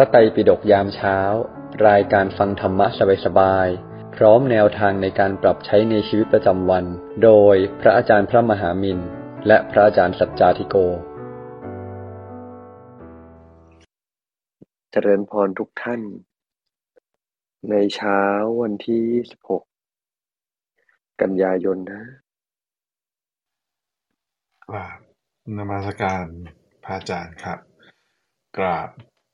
ระไตรปิฎกยามเช้า รายการฟังธรรมะสบายๆ พร้อมแนวทางในการปรับใช้ในชีวิตประจำวัน โดยพระอาจารย์พระมหามินและพระอาจารย์สัจจาธิโก เจริญพรทุกท่าน ในเช้าวันที่16กันยายนนะกราบนมัสการพระอาจารย์ครับ กราบ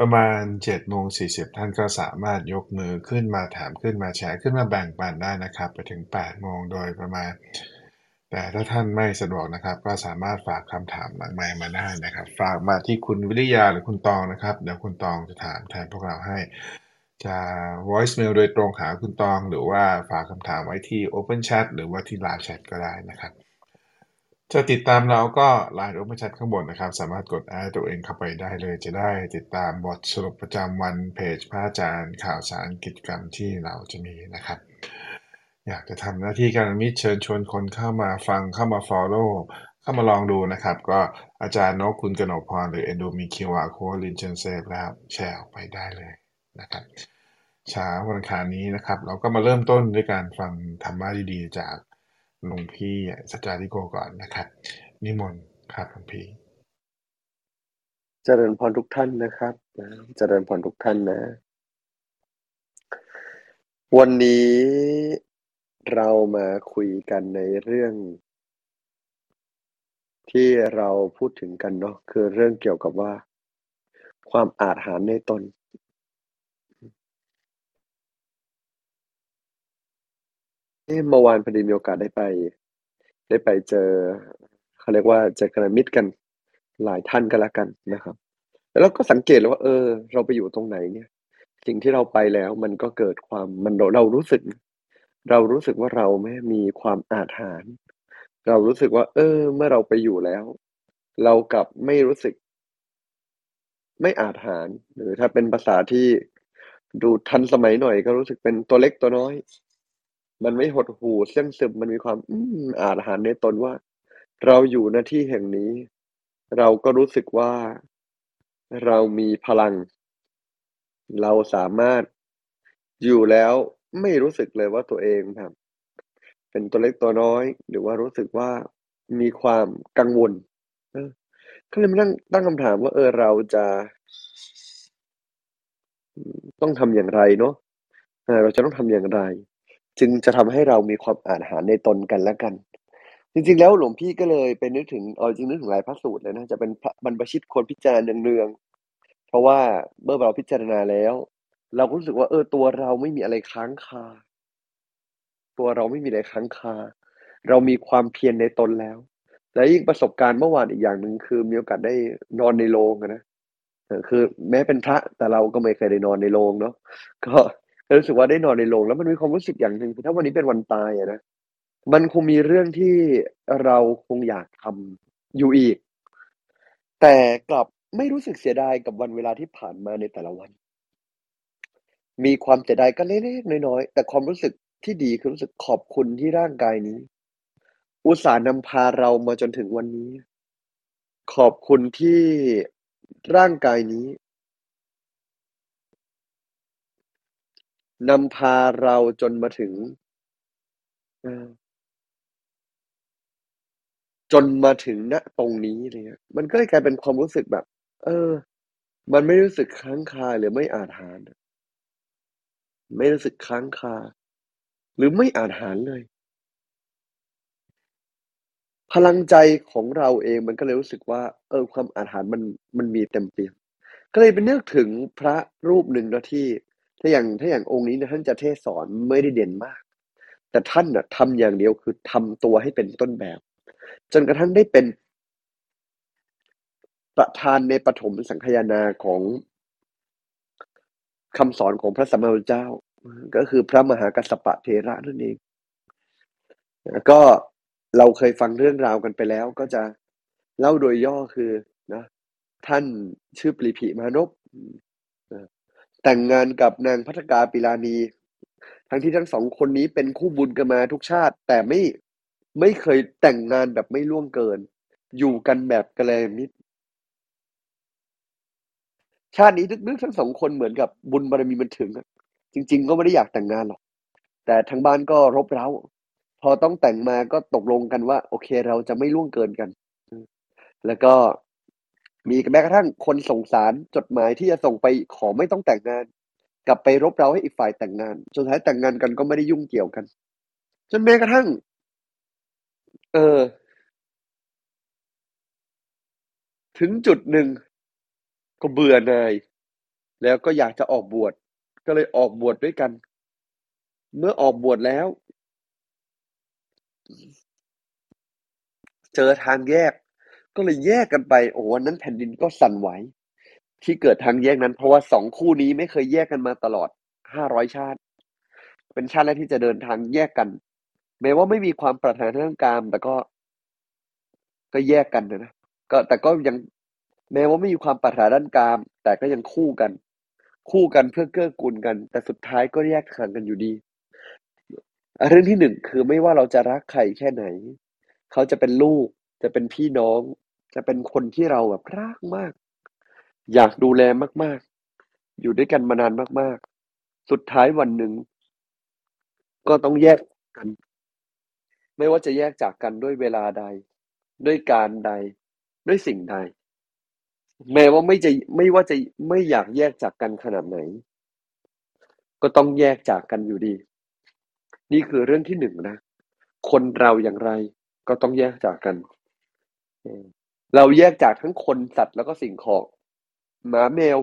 ประมาณ7โมง40ท่านก็สามารถยกมือขึ้นมาถามขึ้นมาแชร์ขึ้นมาแบ่งปันได้นะครับ ไปถึง8โมงโดยประมาณ แต่ถ้าท่านไม่สะดวกนะครับ ก็สามารถฝากคำถามหลังไมมาได้นะครับ ฝากมาที่คุณวิริยาหรือคุณตองนะครับ เดี๋ยวคุณตองจะถามแทนพวกเราให้ จะ voice mail โดยตรงหาคุณตอง หรือว่าฝากคำถามไว้ที่ open chat หรือว่าที่ live chat ก็ได้นะครับ จะติดตามเราก็ Line Open Chat ข้างบนนะครับ สามารถกดแอดตัวเองเข้าไปได้เลย จะได้ติดตามบทสรุปประจำวันเพจพระอาจารย์ข่าวสารกิจกรรมที่เราจะมีนะครับ อยากจะทำหน้าที่การมิตรเชิญชวนคนเข้ามาฟังเข้ามา follow เข้ามาลองดูนะครับ ก็อาจารย์นกคุณกนกพรหรือเอนโดมีคิวอาโคลินเชนเซฟแล้วแชร์ออกไปได้เลยนะครับเช้าวันอังคารนี้นะครับ เราก็มาเริ่มต้นด้วยการฟังธรรมะดีๆ จาก หลวงพี่สัจจาธิโกก่อนนะครับ นิมนต์ครับหลวงพี่ เจริญพรทุกท่านนะครับเจริญพรทุกท่านนะ วันนี้เรามาคุยกันในเรื่อง ที่เราพูดถึงกันเนาะคือเรื่องเกี่ยวกับว่า ความอาจหารในตน เอ๊ะเมื่อวานพอดีมีโอกาสได้ไป ได้ไปเจอ เขาเรียกว่า เจอคณะมิตรกัน หลายท่านก็แล้วกันนะครับ แล้วเราก็สังเกตเลยว่า เออ เราไปอยู่ตรงไหนเนี่ย สิ่งที่เราไปแล้วมันก็เกิดความมันเราเรารู้สึก เรารู้สึกว่าเราแม้มีความอาจหารเรารู้สึกว่า เออ เมื่อเราไปอยู่แล้ว เรากลับไม่รู้สึกไม่อาจหารหรือถ้าเป็นภาษาที่ดูทันสมัยหน่อยก็รู้สึกเป็นตัวเล็กตัวน้อย มันไม่หดหู่เสื่องซึม มันมีความ อืม อาจหารในตนว่า เราอยู่ณที่แห่งนี้ เราก็รู้สึกว่า เรามีพลัง เราสามารถอยู่แล้วไม่รู้สึกเลยว่าตัวเองแบบเป็นตัวเล็กตัวน้อย หรือว่ารู้สึกว่ามีความกังวลก็เลยมานั่งตั้งคำถามว่าเออเราจะต้องทำอย่างไรเนาะเราจะต้องทำอย่างไร จึงจะทำให้เรามีความอาจหารในตนกันและกัน จริงๆแล้วหลวงพี่ก็เลยไปนึกถึงเอาจริงนึกถึงหลายพระสูตรเลยนะจะเป็นบรรพชิตควรพิจารณาเนืองๆเพราะว่าเมื่อเราพิจารณาแล้ว เราก็รู้สึกว่าเออตัวเราไม่มีอะไรค้างคา ตัวเราไม่มีอะไรค้างคา เรามีความเพียรในตนแล้ว และยิ่งประสบการณ์เมื่อวานอีกอย่างหนึ่งคือมีโอกาสได้นอนในโรงนะคือแม้เป็นพระแต่เราก็ไม่เคยได้นอนในโรงเนาะก็ รู้สึกว่าได้นอนในโรงแล้วมันมีความรู้สึกอย่างหนึ่งคือถ้าวันนี้เป็นวันตายอะนะมันคงมีเรื่องที่เราคงอยากทำอยู่อีก แต่กลับไม่รู้สึกเสียดายกับวันเวลาที่ผ่านมาในแต่ละวัน มีความเสียดายก็เล็กๆน้อยๆแต่ความรู้สึกที่ดีคือรู้สึกขอบคุณที่ร่างกายนี้ อุตส่าห์นำพาเรามาจนถึงวันนี้ ขอบคุณที่ร่างกายนี้ นำพาเราจนมาถึง จนมาถึงณตรงนี้เงี้ยมันก็เลยกลายเป็นความรู้สึกแบบ เออ มันไม่รู้สึกค้างคาหรือไม่อาจหาญไม่รู้สึกค้างคา หรือไม่อาจหาญเลย พลังใจของเราเองมันก็เลยรู้สึกว่า เออ ความอาจหาญมันมันมีเต็มเปี่ยมก็เลยไปนึกถึงพระรูปหนึ่งนะที่ ถ้าอย่างถ้าอย่างองค์นี้นี่ยท่านจะเทศสอนไม่ได้เด่นมาก แต่ท่านน่ะทำอย่างเดียวคือทำตัวให้เป็นต้นแบบ จนกระทั่งได้เป็นประธานในปฐมสังฆายนาของคำสอนของพระสัมมาสัมพุทธเจ้า ก็คือพระมหากัสสปะเทระนั่นเองก็เราเคยฟังเรื่องราวกันไปแล้ว ก็จะเล่าโดยย่อคือนะท่านชื่อปริภิมานพ แต่งงานกับนางพัฒกาปิลานี ทั้งที่ทั้งสองคนนี้เป็นคู่บุญกันมาทุกชาติ แต่ไม่ไม่เคยแต่งงานแบบไม่ล่วงเกิน อยู่กันแบบกระแลมิตรชาตินี้นึกๆทั้งสองคนเหมือนกับบุญบารมีมันถึงจริง ๆ ก็ไม่ได้อยากแต่งงานหรอกแต่ทางบ้านก็รบเร้า พอต้องแต่งมาก็ตกลงกันว่า โอเคเราจะไม่ล่วงเกินกัน แล้วก็ มีแม้กระทั่งคนส่งสารจดหมายที่จะส่งไปขอไม่ต้องแต่งงาน กลับไปรบเร้าให้อีกฝ่ายแต่งงานสุดท้ายแต่งงานกันก็ไม่ได้ยุ่งเกี่ยวกัน จนแม้กระทั่ง เออ ถึงจุดหนึ่งก็เบื่อหน่าย แล้วก็อยากจะออกบวชก็เลยออกบวชด้วยกัน เมื่อออกบวชแล้ว เจอทางแยก ก็เลยแยกกันไป โอ้วันนั้นแผ่นดินก็สั่นไหว ที่เกิดทางแยกนั้น เพราะว่าสองคู่นี้ไม่เคยแยกกันมาตลอดห้าร้อยชาติ เป็นชาติแรกที่จะเดินทางแยกกัน แม้ว่าไม่มีความปรารถนาทางกามแต่ก็ก็แยกกันนะนะก็แต่ก็ยังแม้ว่าไม่มีความปรารถนาด้านกาม แต่ก็ยังคู่กัน คู่กันเพื่อเกื้อกูลกัน แต่สุดท้ายก็แยกทางกันอยู่ดีเรื่องที่หนึ่งคือไม่ว่าเราจะรักใครแค่ไหน เขาจะเป็นลูก จะเป็นพี่น้อง จะเป็นคนที่เราแบบรักมาก อยากดูแลมาก ๆ อยู่ด้วยกันมานานมาก ๆ สุดท้ายวันหนึ่ง ก็ต้องแยกกัน ไม่ว่าจะแยกจากกันด้วยเวลาใด ด้วยการใด ด้วยสิ่งใด แม้ว่าไม่จะไม่ว่าจะไม่อยากแยกจากกันขนาดไหน ก็ต้องแยกจากกันอยู่ดี นี่คือเรื่องที่หนึ่งนะ คนเราอย่างไรก็ต้องแยกจากกัน เราแยกจากทั้งคนสัตว์แล้วก็สิ่งของหมาแมว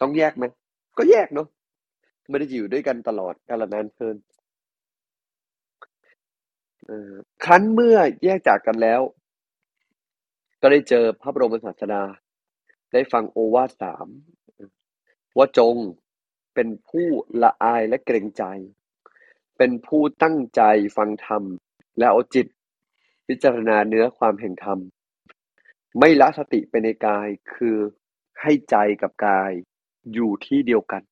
ต้องแยกไหมก็แยกเนาะไม่ได้อยู่ด้วยกันตลอดกาลนานเพลินครั้นเมื่อแยกจากกันแล้ว ก็ได้เจอพระบรมศาสดา ได้ฟังโอวาทสามว่าจงเป็นผู้ละอายและเกรงใจ เป็นผู้ตั้งใจฟังธรรม และเอาจิต พิจารณาเนื้อความแห่งธรรม ไม่ละสติไปในกายคือให้ใจกับกายอยู่ที่เดียวกัน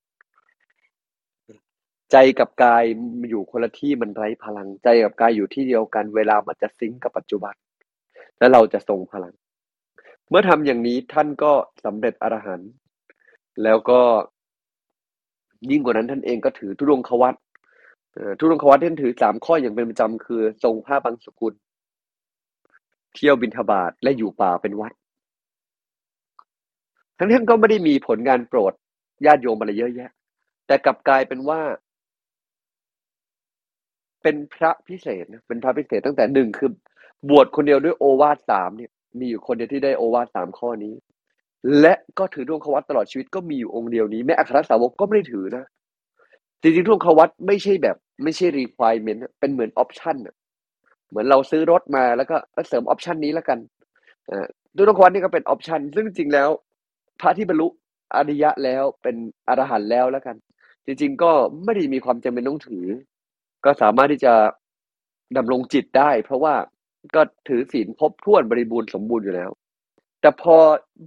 ใจกับกายอยู่คนละที่มันไร้พลัง ใจกับกายอยู่ที่เดียวกัน เวลามันจะซิงกับปัจจุบัน แล้วเราจะทรงพลัง เมื่อทำอย่างนี้ท่านก็สำเร็จอรหันต์แล้วก็ยิ่งกว่านั้นท่านเองก็ถือทุดงควัตทุดงควัตท่านถือสามข้ออย่างเป็นประจำคือ ทรงผ้าบางสกุล เที่ยวบินทบาทและอยู่ป่าเป็นวัด ทั้งท่านก็ไม่ได้มีผลงานโปรดญาติโยมอะไรเยอะแยะ แต่กลับกลายเป็นว่า เป็นพระพิเศษนะเป็นพระพิเศษตั้งแต่หนึ่งคือบวชคนเดียวด้วยโอวาทสามเนี่ย มีอยู่คนเดียวที่ได้โอวาทสามข้อนี้ และก็ถือธุดงควัตรตลอดชีวิตก็มีอยู่องค์เดียวนี้แม้อัครสาวกก็ไม่ได้ถือนะจริงๆธุดงควัตรไม่ใช่แบบ ไม่ใช่ requirement เป็นเหมือน option เหมือนเราซื้อรถมาแล้วก็เสริม option นี้แล้วกันธุดงควัตรนี่ก็เป็น option ซึ่งจริงแล้ว พระที่บรรลุอริยะแล้วเป็นอรหันต์แล้วแล้วกัน จริง ๆ ก็ไม่ได้มีความจำเป็นต้องถือ ก็สามารถที่จะดำรงจิตได้ เพราะว่าก็ถือศีลครบถ้วนบริบูรณ์สมบูรณ์อยู่แล้ว แต่พอ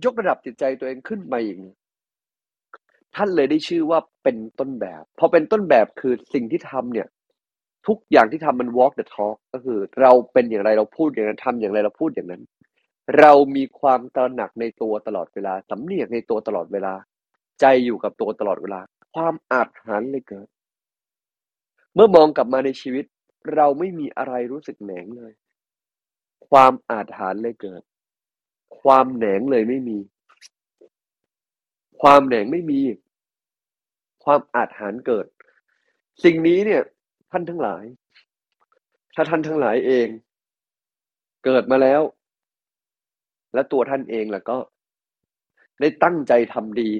ยกระดับจิตใจตัวเองขึ้นมาอีกท่านเลยได้ชื่อว่าเป็นต้นแบบ พอเป็นต้นแบบคือสิ่งที่ทำเนี่ย ทุกอย่างที่ทำมัน walk the talk ก็คือ เราเป็นอย่างไรเราพูดอย่างนั้นทำอย่างไรเราพูดอย่างนั้น เรามีความตระหนักในตัวตลอดเวลาสำเนียกในตัวตลอดเวลา ใจอยู่กับตัวตลอดเวลา ความอาจหันเลยเกิด เมื่อมองกลับมาในชีวิต เราไม่มีอะไรรู้สึกแหนงเลย ความอาจหารเลยเกิด ความแหนงเลยไม่มี ความแหนงไม่มี ความอาจหารเกิด สิ่งนี้เนี่ย ท่านทั้งหลาย ถ้าท่านทั้งหลายเอง เกิดมาแล้ว และตัวท่านเองแล้วก็ ได้ตั้งใจทำดี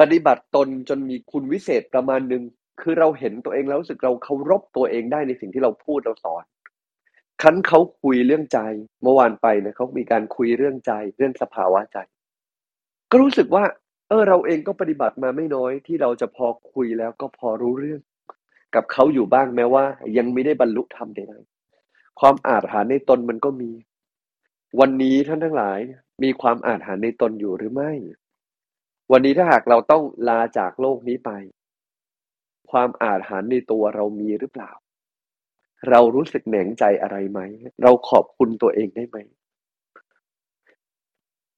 ปฏิบัติตนจนมีคุณวิเศษประมาณหนึ่งคือเราเห็นตัวเองแล้วรู้สึกเราเคารพตัวเองได้ในสิ่งที่เราพูดเราสอนคันเขาคุยเรื่องใจ เมื่อวานไปนะเขามีการคุยเรื่องใจเรื่องสภาวะใจ ก็รู้สึกว่า เออ เราเองก็ปฏิบัติมาไม่น้อยที่เราจะพอคุยแล้วก็พอรู้เรื่อง กับเขาอยู่บ้างแม้ว่า ยังไม่ได้บรรลุธรรมใดๆความอาถรรพ์ในตนมันก็มี วันนี้ท่านทั้งหลายมีความอาถรรพ์ในตนอยู่หรือไม่ วันนี้ถ้าหากเราต้องลาจากโลกนี้ไป ความอาถรรพ์ในตัวเรามีหรือเปล่า เรารู้สึกแหนงใจอะไรไหม เราขอบคุณตัวเองได้ไหม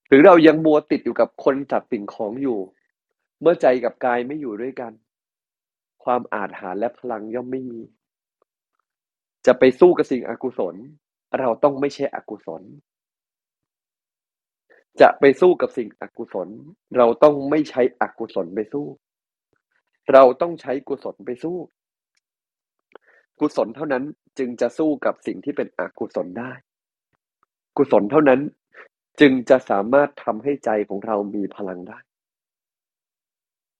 หรือเรายังมัวติดอยู่กับคนจับสิ่งของอยู่ เมื่อใจกับกายไม่อยู่ด้วยกัน ความอาถรรและพลังย่อมไม่มี จะไปสู้กับสิ่งอกุศล เราต้องไม่ใช่อกุศล จะไปสู้กับสิ่งอกุศล เราต้องไม่ใช้อกุศลไปสู้ เราต้องใช้กุศลไปสู้ กุศลเท่านั้นจึงจะสู้กับสิ่งที่เป็นอกุศลได้กุศลเท่านั้น จึงจะสามารถทำให้ใจของเรามีพลังได้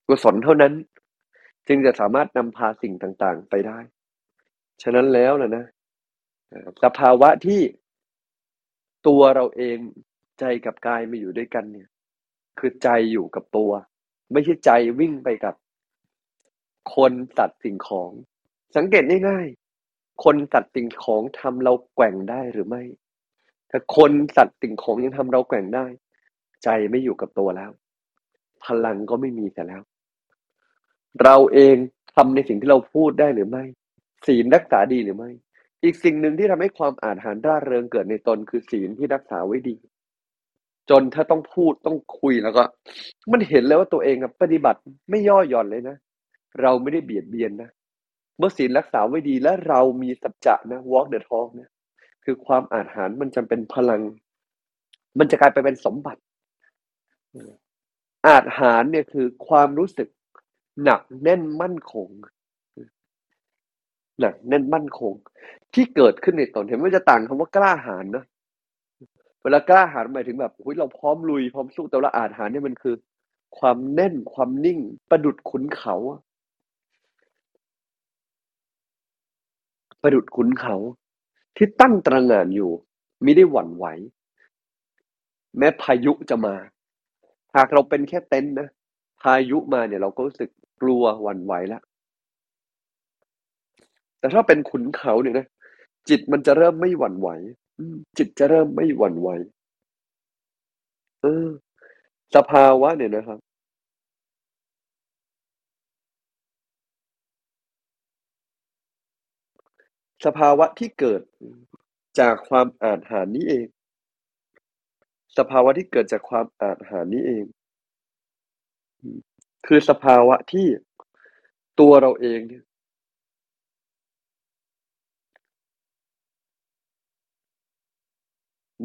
กุศลเท่านั้น จึงจะสามารถนำพาสิ่งต่างๆไปได้ ฉะนั้นแล้วนะนะสภาวะที่ตัวเราเองใจกับกายมาอยู่ด้วยกันเนี่ย คือใจอยู่กับตัว ไม่ใช่ใจวิ่งไปกับ คนสัตว์สิ่งของ สังเกตง่ายๆคนสัตว์สิ่งของทำเราแกว่งได้หรือไม่ ถ้าคนสัตว์สิ่งของยังทำเราแกว่งได้ ใจไม่อยู่กับตัวแล้ว พลังก็ไม่มีแต่แล้ว เราเองทำในสิ่งที่เราพูดได้หรือไม่ ศีลรักษาดีหรือไม่ อีกสิ่งหนึ่งที่ทำให้ความอาถรรร่าเริงเกิดในตนคือศีลที่รักษาไว้ดี จนถ้าต้องพูดต้องคุยแล้วก็ มันเห็นแล้วว่าตัวเองปฏิบัติไม่ย่อหย่อนเลยนะ เราไม่ได้เบียดเบียนนะเมื่อศีลรักษาไว้ดีและเรามีสัจจะนะ walk the talk นะ คือความอาถรรมันจะเป็นพลัง มันจะกลายไปเป็นสมบัติ อาถรรเนี่ยคือความรู้สึกหนักแน่นมั่นคงหนักแน่นมั่นคง ที่เกิดขึ้นในตนเห็นว่าจะต่างคำว่ากล้าหาญนะเวลากล้าหาญหมายถึงแบบเราพร้อมลุยพร้อมสู้แต่ละอาถรรเนี่ยมันคือ ความแน่นความนิ่ง ประดุดขุนเขา ประดุดขุนเขา ที่ตั้งตระหง่านอยู่มิได้หวั่นไหว แม้พายุจะมา หากเราเป็นแค่เต็นท์นะ พายุมาเนี่ยเราก็รู้สึกกลัวหวั่นไหวแล้วแต่ถ้าเป็นขุนเขาเนี่ยนะจิตมันจะเริ่มไม่หวั่นไหวจิตจะเริ่มไม่หวั่นไหวเออสภาวะเนี่ยนะครับ สภาวะที่เกิดจากความอาจหารนี้เอง สภาวะที่เกิดจากความอาจหารนี้เอง คือสภาวะที่ตัวเราเองเนี่ย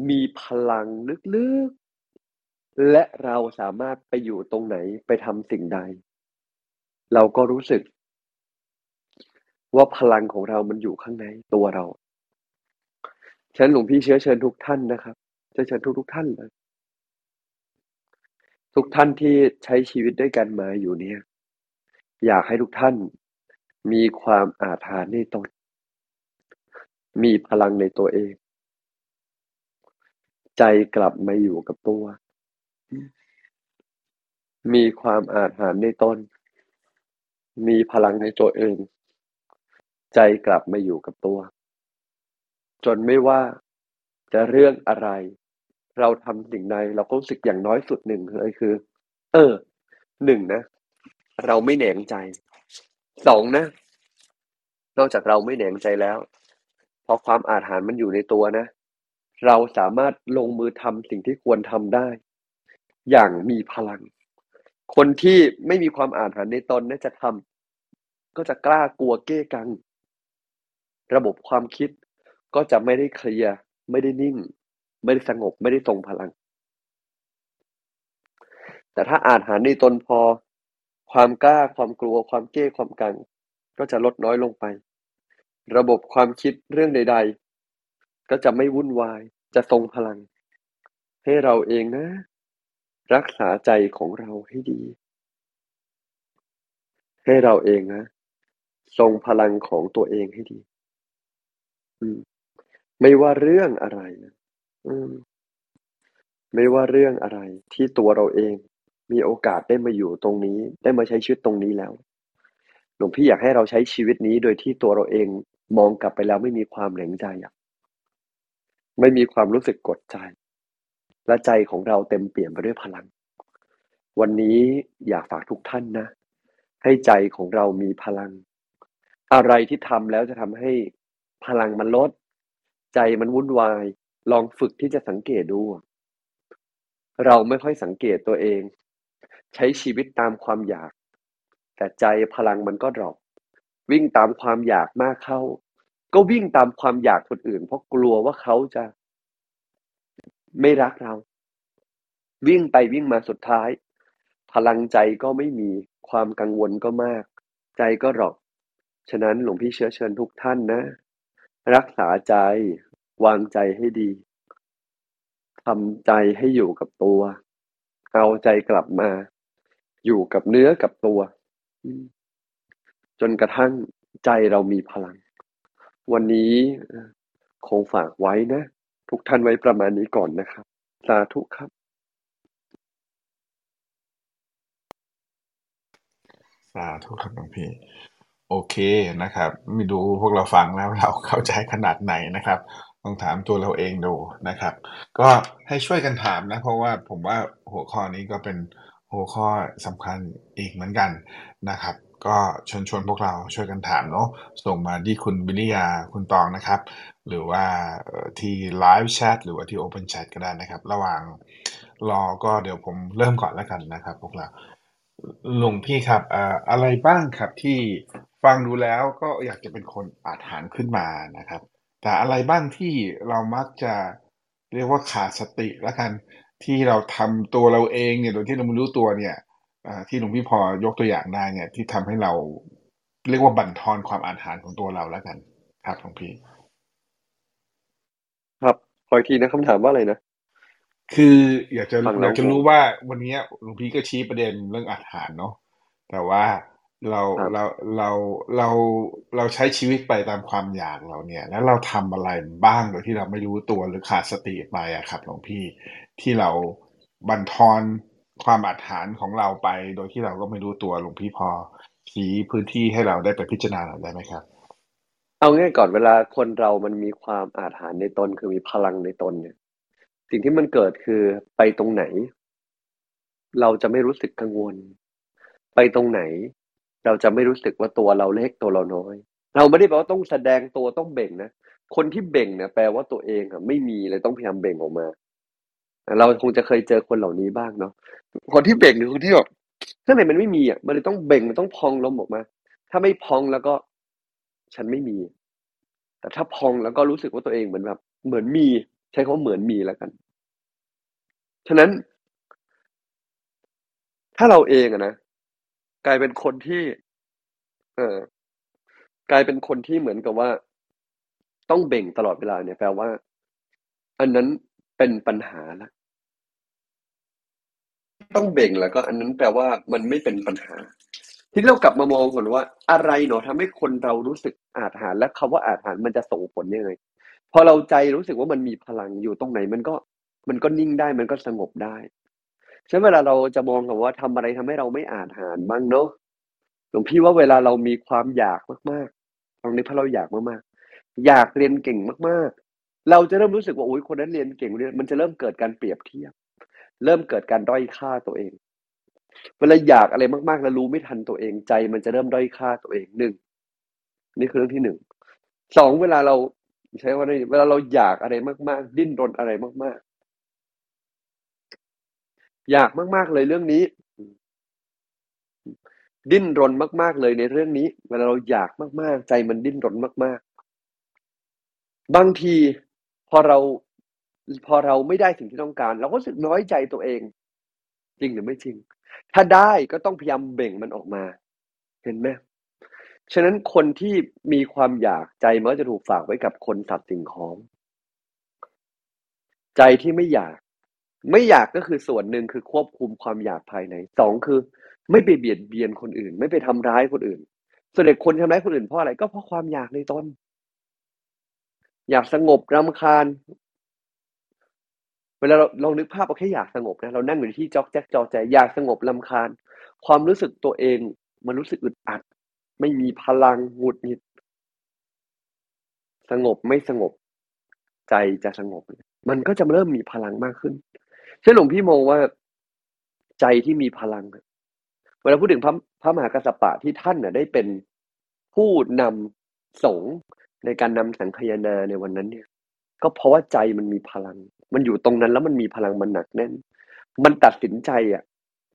มีพลังลึกๆ และเราสามารถไปอยู่ตรงไหนไปทำสิ่งใด เราก็รู้สึก ว่าพลังของเรามันอยู่ข้างในตัวเราฉะนั้นหลวงพี่เชื้อเชิญทุกท่านนะครับเชื้อเชิญทุกทุกท่านเลยทุกท่านที่ใช้ชีวิตด้วยกันมาอยู่เนี่ย อยากให้ทุกท่านมีความอาถรรพ์ในตน มีพลังในตัวเอง ใจกลับมาอยู่กับตัว มีความอาถรรพ์ในตน มีพลังในตัวเอง ใจกลับมาอยู่กับตัว จนไม่ว่าจะเรื่องอะไร เราทำสิ่งใดเราก็รู้สึกอย่างน้อยสุดหนึ่งเลยคือ เออหนึ่งนะ เราไม่แหนงใจสองนะ นอกจากเราไม่แหนงใจแล้วเพราะความอาถรรพ์มันอยู่ในตัวนะ เราสามารถลงมือทำสิ่งที่ควรทำได้ อย่างมีพลัง คนที่ไม่มีความอาถรรพ์ในตนนะจะทำก็จะกล้ากลัวเก้กัง ระบบความคิดก็จะไม่ได้เคลียร์ ไม่ได้นิ่ง ไม่ได้สงบ ไม่ได้ทรงพลัง แต่ถ้าอาจหาในตนพอ ความกล้า ความกลัว ความเก้ ความกัง ก็จะลดน้อยลงไป ระบบความคิดเรื่องใด ๆ ก็จะไม่วุ่นวาย จะทรงพลัง ให้เราเองนะ รักษาใจของเราให้ดี ให้เราเองนะ ทรงพลังของตัวเองให้ดี ไม่ว่าเรื่องอะไรอืมไม่ว่าเรื่องอะไร ที่ตัวเราเอง มีโอกาสได้มาอยู่ตรงนี้ ได้มาใช้ชีวิตตรงนี้แล้ว หลวงพี่อยากให้เราใช้ชีวิตนี้โดยที่ตัวเราเองมองกลับไปแล้วไม่มีความแหลงใจไม่มีความรู้สึกกดใจ และใจของเราเต็มเปี่ยมไปด้วยพลัง วันนี้อยากฝากทุกท่านนะ ให้ใจของเรามีพลัง อะไรที่ทำแล้วจะทำให้ พลังมันลด ใจมันวุ่นวาย ลองฝึกที่จะสังเกตดู เราไม่ค่อยสังเกตตัวเอง ใช้ชีวิตตามความอยาก แต่ใจพลังมันก็ดรอปวิ่งตามความอยากมากเข้า ก็วิ่งตามความอยากคนอื่น เพราะกลัวว่าเขาจะ ไม่รักเรา วิ่งไปวิ่งมาสุดท้าย พลังใจก็ไม่มีความกังวลก็มาก ใจก็หรอกฉะนั้นหลวงพี่เชื้อเชิญทุกท่านนะ รักษาใจ วางใจให้ดี ทำใจให้อยู่กับตัว เอาใจกลับมา อยู่กับเนื้อกับตัว จนกระทั่งใจเรามีพลัง วันนี้คงฝากไว้นะ ทุกท่านไว้ประมาณนี้ก่อนนะครับ สาธุครับสาธุครับหลวงพี่ โอเคนะครับ ไม่ดูพวกเราฟังแล้วเราเข้าใจขนาดไหนนะครับต้องถามตัวเราเองดูนะครับ ก็ให้ช่วยกันถามนะ เพราะว่าผมว่าหัวข้อนี้ก็เป็นหัวข้อสำคัญอีกเหมือนกันนะครับ ก็ชวนชวนพวกเราช่วยกันถามเนาะส่งมาที่คุณวิริยาคุณตองนะครับ หรือว่าที่ไลฟ์แชทหรือว่าที่ Open Chat ก็ได้นะครับ ระหว่างรอก็เดี๋ยวผมเริ่มก่อนแล้วกันนะครับ พวกเราหลวงพี่ครับอะไรบ้างครับที่ ฟังดูแล้วก็อยากจะเป็นคนอาถรรพ์ขึ้นมานะครับ แต่อะไรบ้างที่เรามักจะเรียกว่าขาดสติแล้วกันที่เราทำตัวเราเองเนี่ยโดยที่เราไม่รู้ตัวเนี่ยที่หลวงพี่พอยกตัวอย่างได้เนี่ย ที่ทำให้เราเรียกว่าบั่นทอนความอาถรรพ์ของตัวเราแล้วกันครับหลวงพี่ ครับขออีกทีนะคำถามว่าอะไรนะคืออยากจะอยากจะรู้ว่าวันนี้หลวงพี่ก็ชี้ประเด็นเรื่องอาหารเนาะแต่ว่า เราเราเราเราเราใช้ชีวิตไปตามความอยากเราเนี่ย แล้วเราทำอะไรบ้างโดยที่เราไม่รู้ตัวหรือขาดสติไปอะครับหลวงพี่ที่เราบันทอนความอาถรรพ์ของเราไป โดยที่เราก็ไม่รู้ตัวหลวงพี่พอชี้พื้นที่ให้เราได้ไปพิจารณาได้ไหมครับ เอาง่ายก่อนเวลาคนเรามันมีความอาถรรพ์ในตนคือมีพลังในตนเนี่ย สิ่งที่มันเกิดคือไปตรงไหน เราจะไม่รู้สึกกังวล ไปตรงไหน เราจะไม่รู้สึกว่าตัวเราเล็กตัวเราน้อย เราไม่ได้แปลว่าต้องแสดงตัวต้องเบ่งนะคนที่เบ่งเนี่ยแปลว่าตัวเองอะไม่มีเลยต้องพยายามเบ่งออกมา เราคงจะเคยเจอคนเหล่านี้บ้างเนาะคนที่เบ่งหรือคนที่แบบข้างในมันไม่มีอะมันเลยต้องเบ่งมันต้องพองลมออกมา ถ้าไม่พองแล้วก็ ฉันไม่มี แต่ถ้าพองแล้วก็รู้สึกว่าตัวเองเหมือนแบบ เหมือนมี ใช้คำว่าเหมือนมีแล้วกัน ฉะนั้น ถ้าเราเองอะนะ กลายเป็นคนที่ เออกลายเป็นคนที่เหมือนกับว่า ต้องเบ่งตลอดเวลาเนี่ยแปลว่า อันนั้นเป็นปัญหาละต้องเบ่งแล้วก็ อันนั้นแปลว่ามันไม่เป็นปัญหา ที่เรากลับมามองก่อนว่า อะไรเนาะทำให้คนเรารู้สึกอาถรรและคาว่าอาถรรมันจะส่งผลยังไงพอเราใจรู้สึกว่ามันมีพลังอยู่ตรงไหน มันก็ มันก็นิ่งได้มันก็สงบได้ ฉะนั้นเวลาเราจะมองกับว่าทำอะไรทำให้เราไม่อาจหารบ้างเนาะหลวงพี่ว่าเวลาเรามีความอยากมากๆตรงนี้เพราะเราอยากมากๆ อยากเรียนเก่งมากๆ เราจะเริ่มรู้สึกว่าโอ้ยคนนั้นเรียนเก่งเรียนมันจะเริ่มเกิดการเปรียบเทียบ เริ่มเกิดการด้อยค่าตัวเอง เวลาอยากอะไรมากๆ แล้วรู้ไม่ทันตัวเองใจ มันจะเริ่มด้อยค่าตัวเองหนึ่งนี่คือเรื่องที่หนึ่งสองเวลาเราใช้ว่าเวลาเราอยากอะไรมาก ๆ ดิ้นรนอะไรมาก อยากมาก ๆ เลยเรื่องนี้ ดิ้นรนมาก ๆ เลยในเรื่องนี้ เวลาเราอยากมาก ๆ ใจมันดิ้นรนมาก ๆ บางทีพอเราพอเราไม่ได้สิ่งที่ต้องการ เราก็รู้สึกน้อยใจตัวเอง จริงหรือไม่จริง ถ้าได้ก็ต้องพยายามเบ่งมันออกมา เห็นไหมฉะนั้นคนที่มีความอยากใจมันก็จะถูกฝากไว้กับคนสัตว์สิ่งของ ใจที่ไม่อยาก ไม่อยากก็คือส่วนหนึ่งคือควบคุมความอยากภายในสองคือ ไม่ไปเบียดเบียนคนอื่น ไม่ไปทำร้ายคนอื่น ส่วนเด็กคนทำร้ายคนอื่นเพราะอะไรก็เพราะความอยากในตนอยากสงบรำคาญ เวลาเราลองนึกภาพเราแค่อยากสงบนะเรานั่งอยู่ที่จอกแจ๊กจอใจอยากสงบลำคาญ ความรู้สึกตัวเองมันรู้สึกอึดอัด ไม่มีพลังหงุดหงิดสงบไม่สงบใจจะสงบ มันก็จะเริ่มมีพลังมากขึ้น ช่นหลวงพี่มองว่าใจที่มีพลังเวลาพูดถึงพระพระมหากัสสปะที่ท่านน่ะ ได้เป็นผู้นำสงฆ์ในการนำสังคยนาในวันนั้นเนี่ย ก็เพราะว่าใจมันมีพลัง มันอยู่ตรงนั้นแล้วมันมีพลังมันหนักแน่น มันตัดสินใจอะ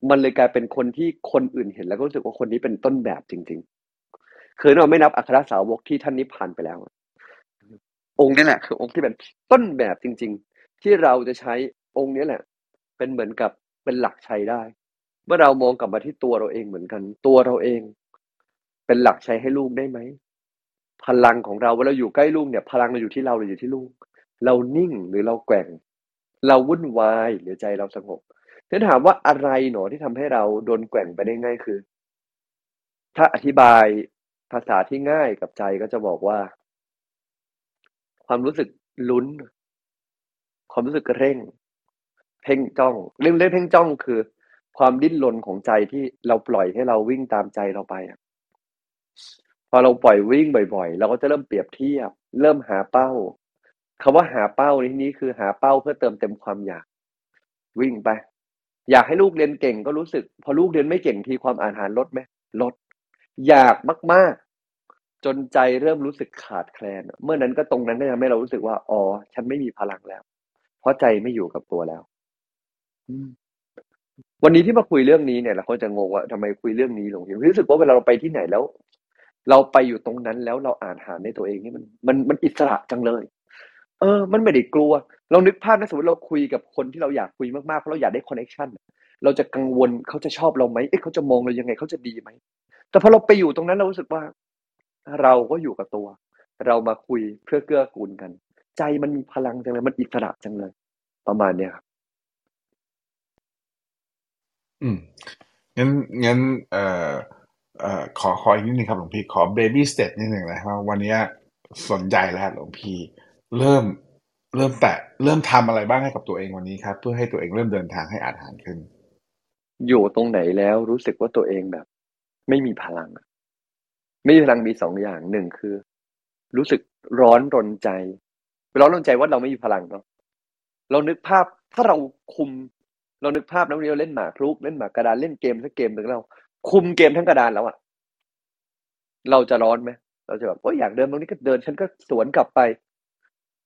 มันเลยกลายเป็นคนที่คนอื่นเห็นแล้วก็รู้สึกว่าคนนี้เป็นต้นแบบจริง ๆ คือเราไม่นับอัครสาวกที่ท่านนิพพานไปแล้ว องค์นี้แหละคือองค์ที่เป็นต้นแบบจริง ๆ ที่เราจะใช้องค์นี้แหละ เป็นเหมือนกับเป็นหลักใช้ได้ เมื่อเรามองกลับมาที่ตัวเราเองเหมือนกัน ตัวเราเอง เป็นหลักใช้ให้ลูกได้ไหมพลังของเราเวลาอยู่ใกล้ลูกเนี่ย พลังเราอยู่ที่เราหรืออยู่ที่ลูก เรานิ่งหรือเราแกว่ง เราวุ่นวายหรือใจเราสงบถ้าถามว่าอะไรหนอที่ทำให้เราโดนแกว่งไปได้ง่ายคือ ถ้าอธิบายภาษาที่ง่ายกับใจก็จะบอกว่า ความรู้สึกลุ้น ความรู้สึกเร่ง เพ่งจ้องเรื่องเล่นเพ่งจ้องคือ ความดิ้นรนของใจที่เราปล่อยให้เราวิ่งตามใจเราไปอะพอเราปล่อยวิ่งบ่อยๆ เราก็จะเริ่มเปรียบเทียบ เริ่มหาเป้าคำว่าหาเป้าในที่นี้คือหาเป้าเพื่อเติมเต็มความอยาก วิ่งไป อยากให้ลูกเรียนเก่งก็รู้สึก พอลูกเรียนไม่เก่งทีความอ่านหารลดไหมลด อยากมากๆ จนใจเริ่มรู้สึกขาดแคลน เมื่อนั้นก็ตรงนั้นก็ทำให้เรารู้สึกว่าอ๋อฉันไม่มีพลังแล้ว เพราะใจไม่อยู่กับตัวแล้ว วันนี้ที่มาคุยเรื่องนี้เนี่ยเราก็จะงงว่าทำไมคุยเรื่องนี้หลวงพี่รู้สึกว่าเวลาเราไปที่ไหนแล้ว เราไปอยู่ตรงนั้นแล้วเราอ่านหาในตัวเองนี่มันมันมันอิสระจังเลย เออ มันไม่ได้กลัว เรานึกภาพนะสมมติเราคุยกับคนที่เราอยากคุยมากๆเพราะเราอยากได้คอนเนคชั่นเราจะกังวลเขาจะชอบเราไหมเอ๊ะเขาจะมองเรายังไงเขาจะดีไหมแต่พอเราไปอยู่ตรงนั้นเรารู้สึกว่า เราก็อยู่กับตัว เรามาคุยเพื่อเกื้อกูลกัน ใจมันมีพลังจังเลยมันอิสระจังเลย ประมาณเนี้ยครับ อืม งั้นงั้นเอ่อเอ่อขอขออีกนิดนึงครับหลวงพี่ขอ baby step นิดหนึ่งนะครับวันนี้สนใจแล้วหลวงพี่เริ่มเริ่มแตะเริ่มทำอะไรบ้างให้กับตัวเองวันนี้ครับ เพื่อให้ตัวเองเริ่มเดินทางให้อาจหาญขึ้น อยู่ตรงไหนแล้วรู้สึกว่าตัวเองแบบ ไม่มีพลังไม่มีพลังมีสองอย่างหนึ่งคือ รู้สึกร้อนรนใจร้อนรนใจว่าเราไม่มีพลังเนาะเรานึกภาพถ้าเราคุม เรานึกภาพนะวันนี้เราเล่นหมากรุกเล่นหมากกระดานเล่นเกมสักเกมหนึ่งเราคุมเกมทั้งกระดานแล้วอะเราจะร้อนไหมเราจะแบบว่าอยากเดินตรงนี้ก็เดินฉันก็สวนกลับไป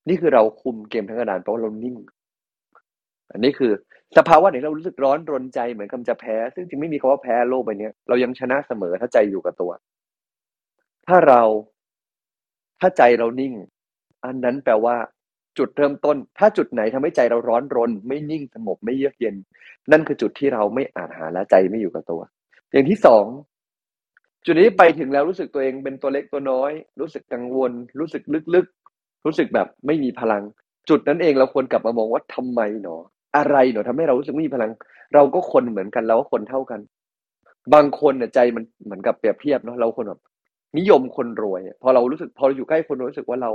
นี่คือเราคุมเกมทั้งกระดานเพราะเรานิ่ง อันนี้คือสภาวะไหนเรารู้สึกร้อนรนใจเหมือนกำจะแพ้ ซึ่งจริงไม่มีคำว่าแพ้โลกใบนี้เรายังชนะเสมอถ้าใจอยู่กับตัว ถ้าเราถ้าใจเรานิ่ง อันนั้นแปลว่า จุดเริ่มต้น ถ้าจุดไหนทำให้ใจเราร้อนรน ไม่นิ่งสงบไม่เยือกเย็น นั่นคือจุดที่เราไม่อาจหาและใจไม่อยู่กับตัว อย่างที่สองจุดนี้ไปถึงแล้วรู้สึกตัวเองเป็นตัวเล็กตัวน้อย รู้สึกกังวล รู้สึกลึกๆ รู้สึกแบบไม่มีพลัง จุดนั้นเองเราควรกลับมามองว่าทำไมหนอ อะไรหนอทำให้เรารู้สึกไม่มีพลัง เราก็คนเหมือนกันเราก็คนเท่ากัน บางคนเนี่ยใจมันเหมือนกับเปรียบเทียบเนาะเราคนแบบนิยมคนรวยพอเรารู้สึกพอเราอยู่ใกล้คนรวยรู้สึกว่าเรา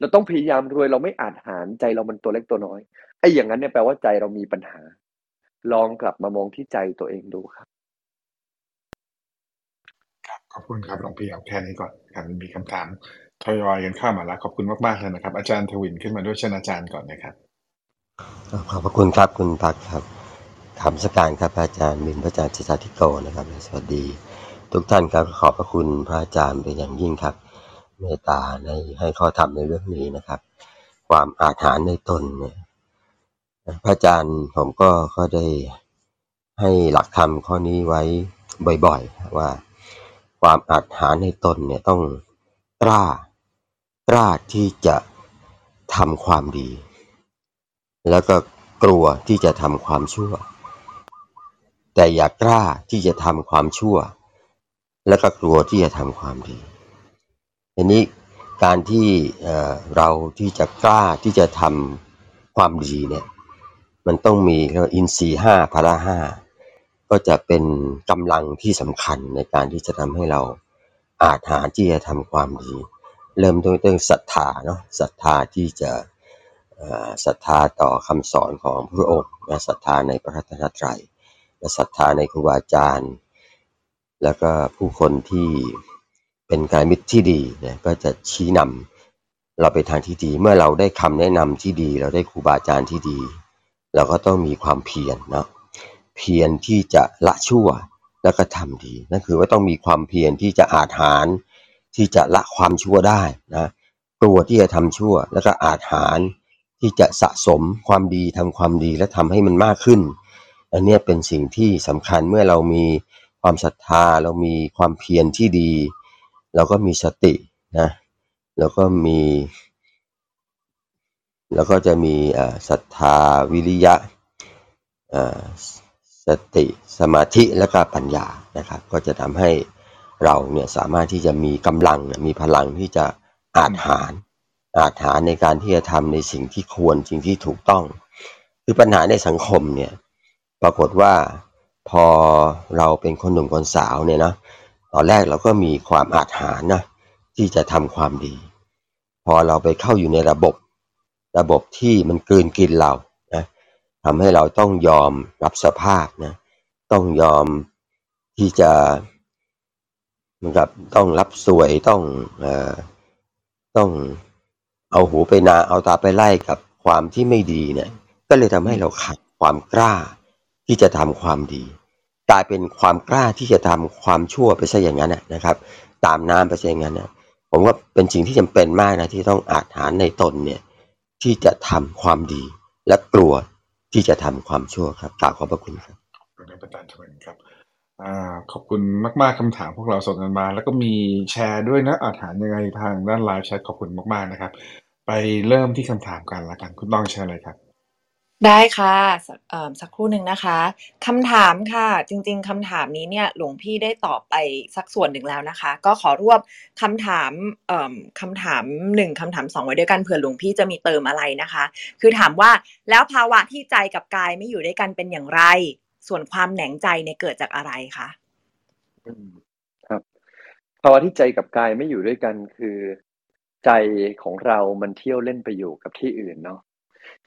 เราต้องพยายามรวยเราไม่อาจหารใจเรามันตัวเล็กตัวน้อยไอ้อย่างนั้นเนี่ยแปลว่าใจเรามีปัญหา ลองกลับมามองที่ใจตัวเองดูครับครับขอบคุณครับหลวงพี่เอาแค่นี้ก่อนครับมีคำถามทยอยกันเข้ามาแล้วขอบคุณมากๆเลยนะครับ อาจารย์ทวินขึ้นมาด้วยเชิญอาจารย์ก่อนนะครับขอบพระคุณครับคุณพักครับถามสการครับพระอาจารย์มินพระอาจารย์จิตาธิโกนะครับสวัสดี ทุกท่านครับขอบพระคุณพระอาจารย์เป็นอย่างยิ่งครับ เมตตาในให้ข้อธรรมในเรื่องนี้นะครับ ความอาถรรพ์ในตนเนี่ยพระอาจารย์ผมก็ก็ได้ให้หลักธรรมข้อนี้ไว้บ่อยๆ ว่าความอาถรรพ์ในตนเนี่ยต้องกล้ากล้าที่จะทำความดี แล้วก็กลัวที่จะทำความชั่ว แต่อย่ากล้าที่จะทำความชั่ว แล้วก็กลัวที่จะทำความดี ทีนี้การที่เราที่จะกล้าที่จะทำความดีเนี่ยมันต้องมีเรียกว่าอินทรีห้าพละห้าก็จะเป็นกำลังที่สำคัญในการที่จะทำให้เราอาจหาที่จะทำความดี เริ่มต้นเรื่องศรัทธาเนาะศรัทธาที่จะศรัทธาต่อคำสอนของพระองค์และศรัทธาในพระรัตนตรัยและศรัทธาในครูบาอาจารย์ แล้วก็ผู้คนที่ เป็นการมิตรที่ดีเนี่ยก็จะชี้นำเราไปทางที่ดี เมื่อเราได้คำแนะนำที่ดี เราได้ครูบาอาจารย์ที่ดี เราก็ต้องมีความเพียรเนาะเพียรที่จะละชั่วแล้วก็ทำดีนั่นคือว่าต้องมีความเพียรที่จะอาจหารที่จะละความชั่วได้นะกลัวที่จะทำชั่ว แล้วก็อาจหารที่จะสะสมความดีทำความดีและทำให้มันมากขึ้น อันนี้เป็นสิ่งที่สำคัญเมื่อเรามีความศรัทธาเรามีความเพียรที่ดี เราก็มีสตินะแล้วก็มีแล้วก็จะมีศรัทธาวิริยะสติสมาธิและก็ปัญญานะครับ ก็จะทำให้เราเนี่ยสามารถที่จะมีกำลังมีพลังที่จะอาจหารอาจหารในการที่จะทำในสิ่งที่ควรสิ่งที่ถูกต้อง คือปัญหาในสังคมเนี่ยปรากฏว่าพอเราเป็นคนหนุ่มคนสาวเนี่ยนะ ตอนแรกเราก็มีความอาจหารนะที่จะทำความดี พอเราไปเข้าอยู่ในระบบ ระบบที่มันกลืนกินเรานะทำให้เราต้องยอมรับสภาพนะต้องยอมที่จะเหมือนกับต้องรับสวยต้องเอ่อต้องเอาหูไปนาเอาตาไปไล่กับความที่ไม่ดีเนี่ยก็เลยทำให้เราขาดความกล้าที่จะทำความดี กลายเป็นความกล้าที่จะทำความชั่วไปซะอย่างนั้นนะครับ ตามน้ำไปซะอย่างนั้นนะผมว่าเป็นสิ่งที่จำเป็นมากนะที่ต้องอาจหารในตนเนี่ยที่จะทำความดีและกลัวที่จะทำความชั่วครับกล่าวขอบพระคุณครับขอบคุณอาจารย์ชวนครับอขอบคุณมาก ๆคำถามพวกเราส่งกันมา แล้วก็มีแชร์ด้วยนะอาถานยังไงทางด้านไลฟ์แชทขอบคุณมาก ๆนะครับ ไปเริ่มที่คำถามกันละกันคุณต้องแชร์เลยครับ ได้ค่ะ สัก เอ่อ สักครู่หนึ่งนะคะ คำถามค่ะ จริง ๆ คำถามนี้เนี่ย หลวงพี่ได้ตอบไปสักส่วนหนึ่งแล้วนะคะ ก็ขอรวบคำถาม เอ่อ คำถามหนึ่งคำถามสองไว้ด้วยกัน เผื่อหลวงพี่จะมีเติมอะไรนะคะ คือถามว่า แล้วภาวะที่ใจกับกายไม่อยู่ด้วยกันเป็นอย่างไร ส่วนความแหนงใจเนี่ยเกิดจากอะไรคะครับ ภาวะที่ใจกับกายไม่อยู่ด้วยกัน คือใจของเรามันเที่ยวเล่นไปอยู่กับที่อื่นเนาะ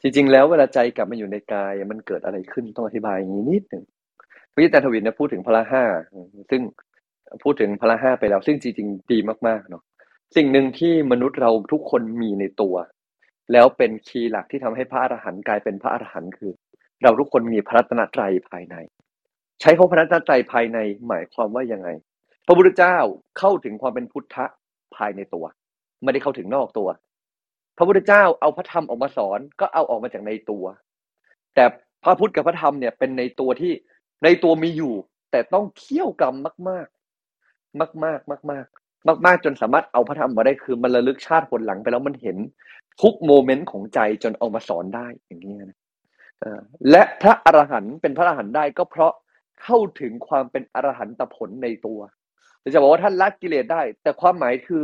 จริง ๆ แล้วเวลาใจกลับมาอยู่ในกายมันเกิดอะไรขึ้นต้องอธิบายอย่างนี้นิดหนึ่งพี่อาจารย์ทวินนะพูดถึงพละห้าซึ่งพูดถึงพละห้าไปแล้ว ซึ่งจริงๆดีมากๆเนาะสิ่งหนึ่งที่มนุษย์เราทุกคนมีในตัว แล้วเป็นคีย์หลักที่ทำให้พระอรหันต์กลายเป็นพระอรหันต์คือ เราทุกคนมีพระรัตนตรัยภายใน ใช้คำพระรัตนตรัยภายในหมายความว่ายังไง พระพุทธเจ้าเข้าถึงความเป็นพุทธะภายในตัว ไม่ได้เข้าถึงนอกตัว พระพุทธเจ้าเอาพระธรรมออกมาสอนก็เอาออกมาจากในตัว แต่พระพุทธกับพระธรรมเนี่ยเป็นในตัวที่ในตัวมีอยู่ แต่ต้องเคี่ยวกรรมมาก ๆ มาก ๆ มาก ๆ มากมากจนสามารถเอาพระธรรมมาได้คือมันระลึกชาติผลหลังไปแล้วมันเห็นทุกโมเมนต์ของใจจนเอามาสอนได้อย่างนี้นะและพระอรหันต์เป็นพระอรหันต์ได้ก็เพราะเข้าถึงความเป็นอรหันตผลในตัวจะบอกว่าท่านละกิเลสได้ แต่ความหมายคือ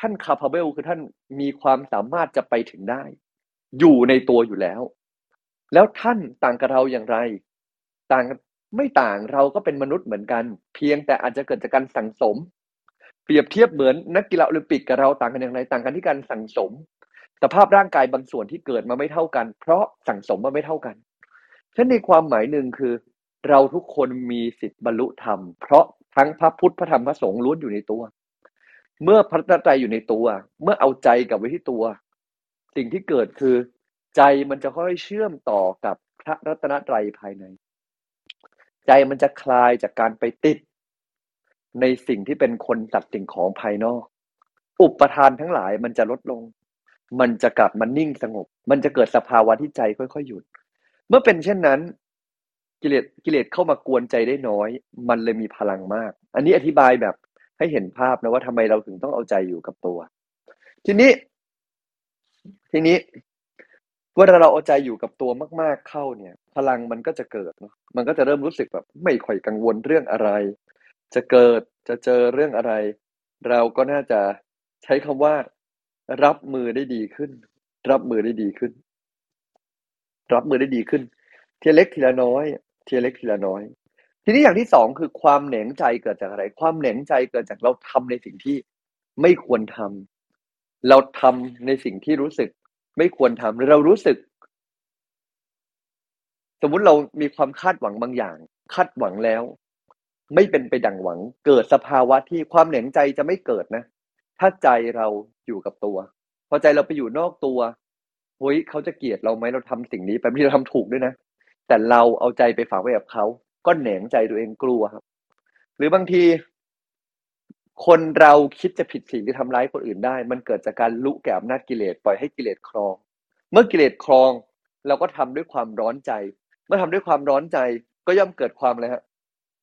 ท่านคาพาเบลคือท่านมีความสามารถจะไปถึงได้ อยู่ในตัวอยู่แล้ว แล้วท่านต่างกับเราอย่างไร ต่างไม่ต่างเราก็เป็นมนุษย์เหมือนกัน เพียงแต่อาจจะเกิดจากการสั่งสม เปรียบเทียบเหมือนนักกีฬาโอลิมปิกกับเราต่างกันอย่างไรต่างกันที่การสั่งสม สภาพร่างกายบางส่วนที่เกิดมาไม่เท่ากัน เพราะสั่งสมมาไม่เท่ากันฉะนั้นในความหมายหนึ่งคือ เราทุกคนมีสิทธิ์บรรลุธรรมเพราะทั้งพระพุทธพระธรรมพระสงฆ์ล้วนอยู่ในตัว เมื่อพระตใจอยู่ในตัว เมื่อเอาใจกับไว้ที่ตัว สิ่งที่เกิดคือ ใจมันจะค่อยเชื่อมต่อกับพระรัตนตรัยภายใน ใจมันจะคลายจากการไปติด ในสิ่งที่เป็นคนตัดสิ่งของภายนอก อุปทานทั้งหลายมันจะลดลง มันจะกลับมานิ่งสงบ มันจะเกิดสภาวะที่ใจค่อยๆหยุด เมื่อเป็นเช่นนั้นกิเลสกิเลสเข้ามากวนใจได้น้อย มันเลยมีพลังมาก อันนี้อธิบายแบบ ให้เห็นภาพนะว่าทำไมเราถึงต้องเอาใจอยู่กับตัว ทีนี้ ทีนี้เวลาเราเอาใจอยู่กับตัวมาก ๆเข้าเนี่ย พลังมันก็จะเกิดเนาะมันก็จะเริ่มรู้สึกแบบ ไม่ค่อยกังวลเรื่องอะไร จะเกิดจะเจอเรื่องอะไร เราก็น่าจะใช้คำว่า รับมือได้ดีขึ้น รับมือได้ดีขึ้น รับมือได้ดีขึ้นทีเล็กทีละน้อยทีเล็กทีละน้อย ทีนี้อย่างที่สองคือความเหน่งใจเกิดจากอะไร ความเหน่งใจเกิดจากเราทำในสิ่งที่ไม่ควรทำเราทำในสิ่งที่รู้สึก ไม่ควรทำหรือเรารู้สึก สมมุติเรามีความคาดหวังบางอย่าง คาดหวังแล้ว ไม่เป็นไปดังหวัง เกิดสภาวะที่ความแหน่งใจจะไม่เกิดนะ ถ้าใจเราอยู่กับตัว พอใจเราไปอยู่นอกตัวเฮ้ยเขาจะเกลียดเราไหมเราทำสิ่งนี้ไปทีเราทำถูกด้วยนะแต่เราเอาใจไปฝากไว้กับเขา ก็แหนงใจตัวเองกลัวครับ หรือบางที คนเราคิดจะผิดสิ่งที่ทำร้ายคนอื่นได้ มันเกิดจากการลุแก่อำนาจกิเลสปล่อยให้กิเลสครอง เมื่อกิเลสครอง เราก็ทำด้วยความร้อนใจ เมื่อทำด้วยความร้อนใจก็ย่อมเกิดความอะไรฮะ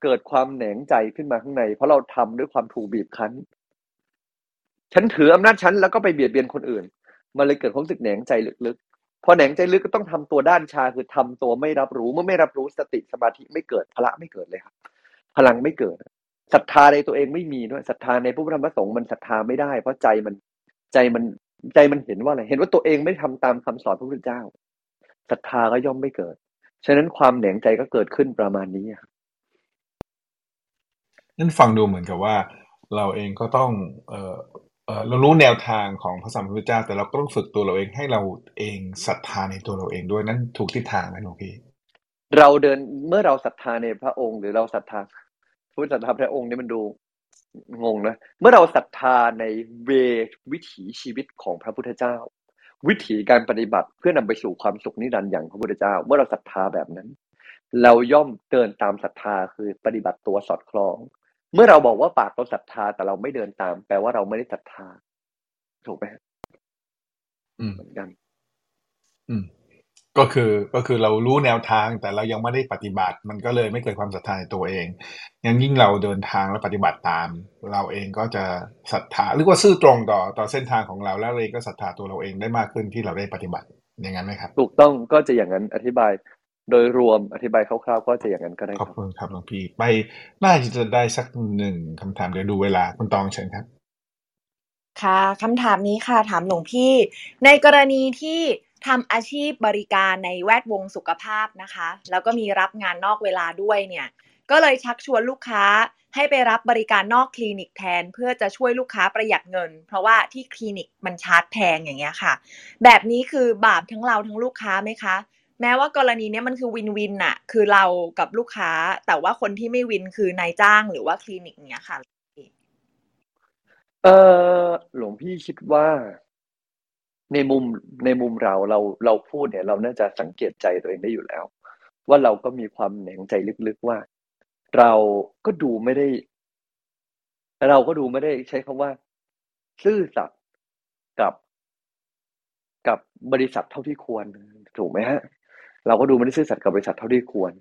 เกิดความแหนงใจขึ้นมาข้างใน เพราะเราทำด้วยความถูกบีบคั้น ฉันถืออำนาจฉันแล้วก็ไปเบียดเบียนคนอื่น มันเลยเกิดความรู้สึกแหนงใจลึกๆ พอแหนงใจลึกก็ต้องทำตัวด้านชาคือทำตัวไม่รับรู้เมื่อไม่รับรู้สติสมาธิไม่เกิดพละไม่เกิดเลยครับ พลังไม่เกิดศรัทธาในตัวเองไม่มีด้วยศรัทธาในพระพุทธรรมพระสงฆ์มันศรัทธาไม่ได้ เพราะใจมันใจมันใจมันเห็นว่าอะไรเห็นว่าตัวเองไม่ทำตามคำสอนพระพุทธเจ้าศรัทธาก็ย่อมไม่เกิด ฉะนั้นความแหนงใจก็เกิดขึ้นประมาณนี้ครับนั่นฟังดูเหมือนกับว่า เราเองก็ต้องเอ เรารู้แนวทางของพระสัมมาสัมพุทธเจ้า แต่เราก็ต้องฝึกตัวเราเองให้เราเองศรัทธาในตัวเราเองด้วยนั่นถูกทิศทางไหมหลวงพี่ เราเดินเมื่อเราศรัทธาในพระองค์หรือเราศรัทธาพูดศรัทธาพระองค์นี่มันดูงงนะเมื่อเราศรัทธาในเววิถีชีวิตของพระพุทธเจ้า วิถีการปฏิบัติเพื่อนำไปสู่ความสุขนิรันดร์อย่างพระพุทธเจ้า เมื่อเราศรัทธาแบบนั้น เราย่อมเดินตามศรัทธาคือปฏิบัติตัวสอดคล้อง เมื่อเราบอกว่าปากเราศรัทธาแต่เราไม่เดินตาม แปลว่าเราไม่ได้ศรัทธา ถูกไหมอืมเหมือนกัน อืม ก็คือก็คือเรารู้แนวทางแต่เรายังไม่ได้ปฏิบัติ มันก็เลยไม่เกิดความศรัทธาในตัวเองงั้นยิ่งเราเดินทางและปฏิบัติตาม เราเองก็จะศรัทธาหรือว่าซื่อตรงต่อต่อเส้นทางของเราแล้วเราเองก็ศรัทธาตัวเราเองได้มากขึ้นที่เราได้ปฏิบัติอย่างนั้นไหมครับ ถูกต้องก็จะอย่างนั้นอธิบาย โดยรวมอธิบายคร่าวๆก็จะอย่างนั้นก็ได้ขคอบรับคุณครับหลวงพี่ ไปน่าจะได้สักหนึ่งคำถามเดี๋ยวดูเวลาคุณตองเชิญครับ ค่ะคำถามนี้ค่ะถามหลวงพี่ ในกรณีที่ทำอาชีพบริการในแวดวงสุขภาพนะคะ แล้วก็มีรับงานนอกเวลาด้วยเนี่ย ก็เลยชักชวนลูกค้าให้ไปรับบริการนอกคลินิกแทน เพื่อจะช่วยลูกค้าประหยัดเงิน เพราะว่าที่คลินิกมันชาร์จแพงอย่างเงี้ยค่ะ แบบนี้คือบาปทั้งเราทั้งลูกค้าไหมคะ แม้ว่ากรณีนี้มันคือวินวินอะคือเรากับลูกค้า แต่ว่าคนที่ไม่วินคือนายจ้างหรือว่าคลินิกเนี้ยค่ะเออหลวงพี่คิดว่า ในมุมในมุมเราเราเราพูดเนี่ย เราน่าจะสังเกตใจตัวเองได้อยู่แล้ว ว่าเราก็มีความแหนงใจลึกๆว่า เราก็ดูไม่ได้ เราก็ดูไม่ได้ใช้คำว่า ซื่อสัตย์กับกับบริษัทเท่าที่ควรถูกไหมฮะ เราก็ดูไม่ได้ซื่อสัตย์กับบริษัทเท่าที่ควร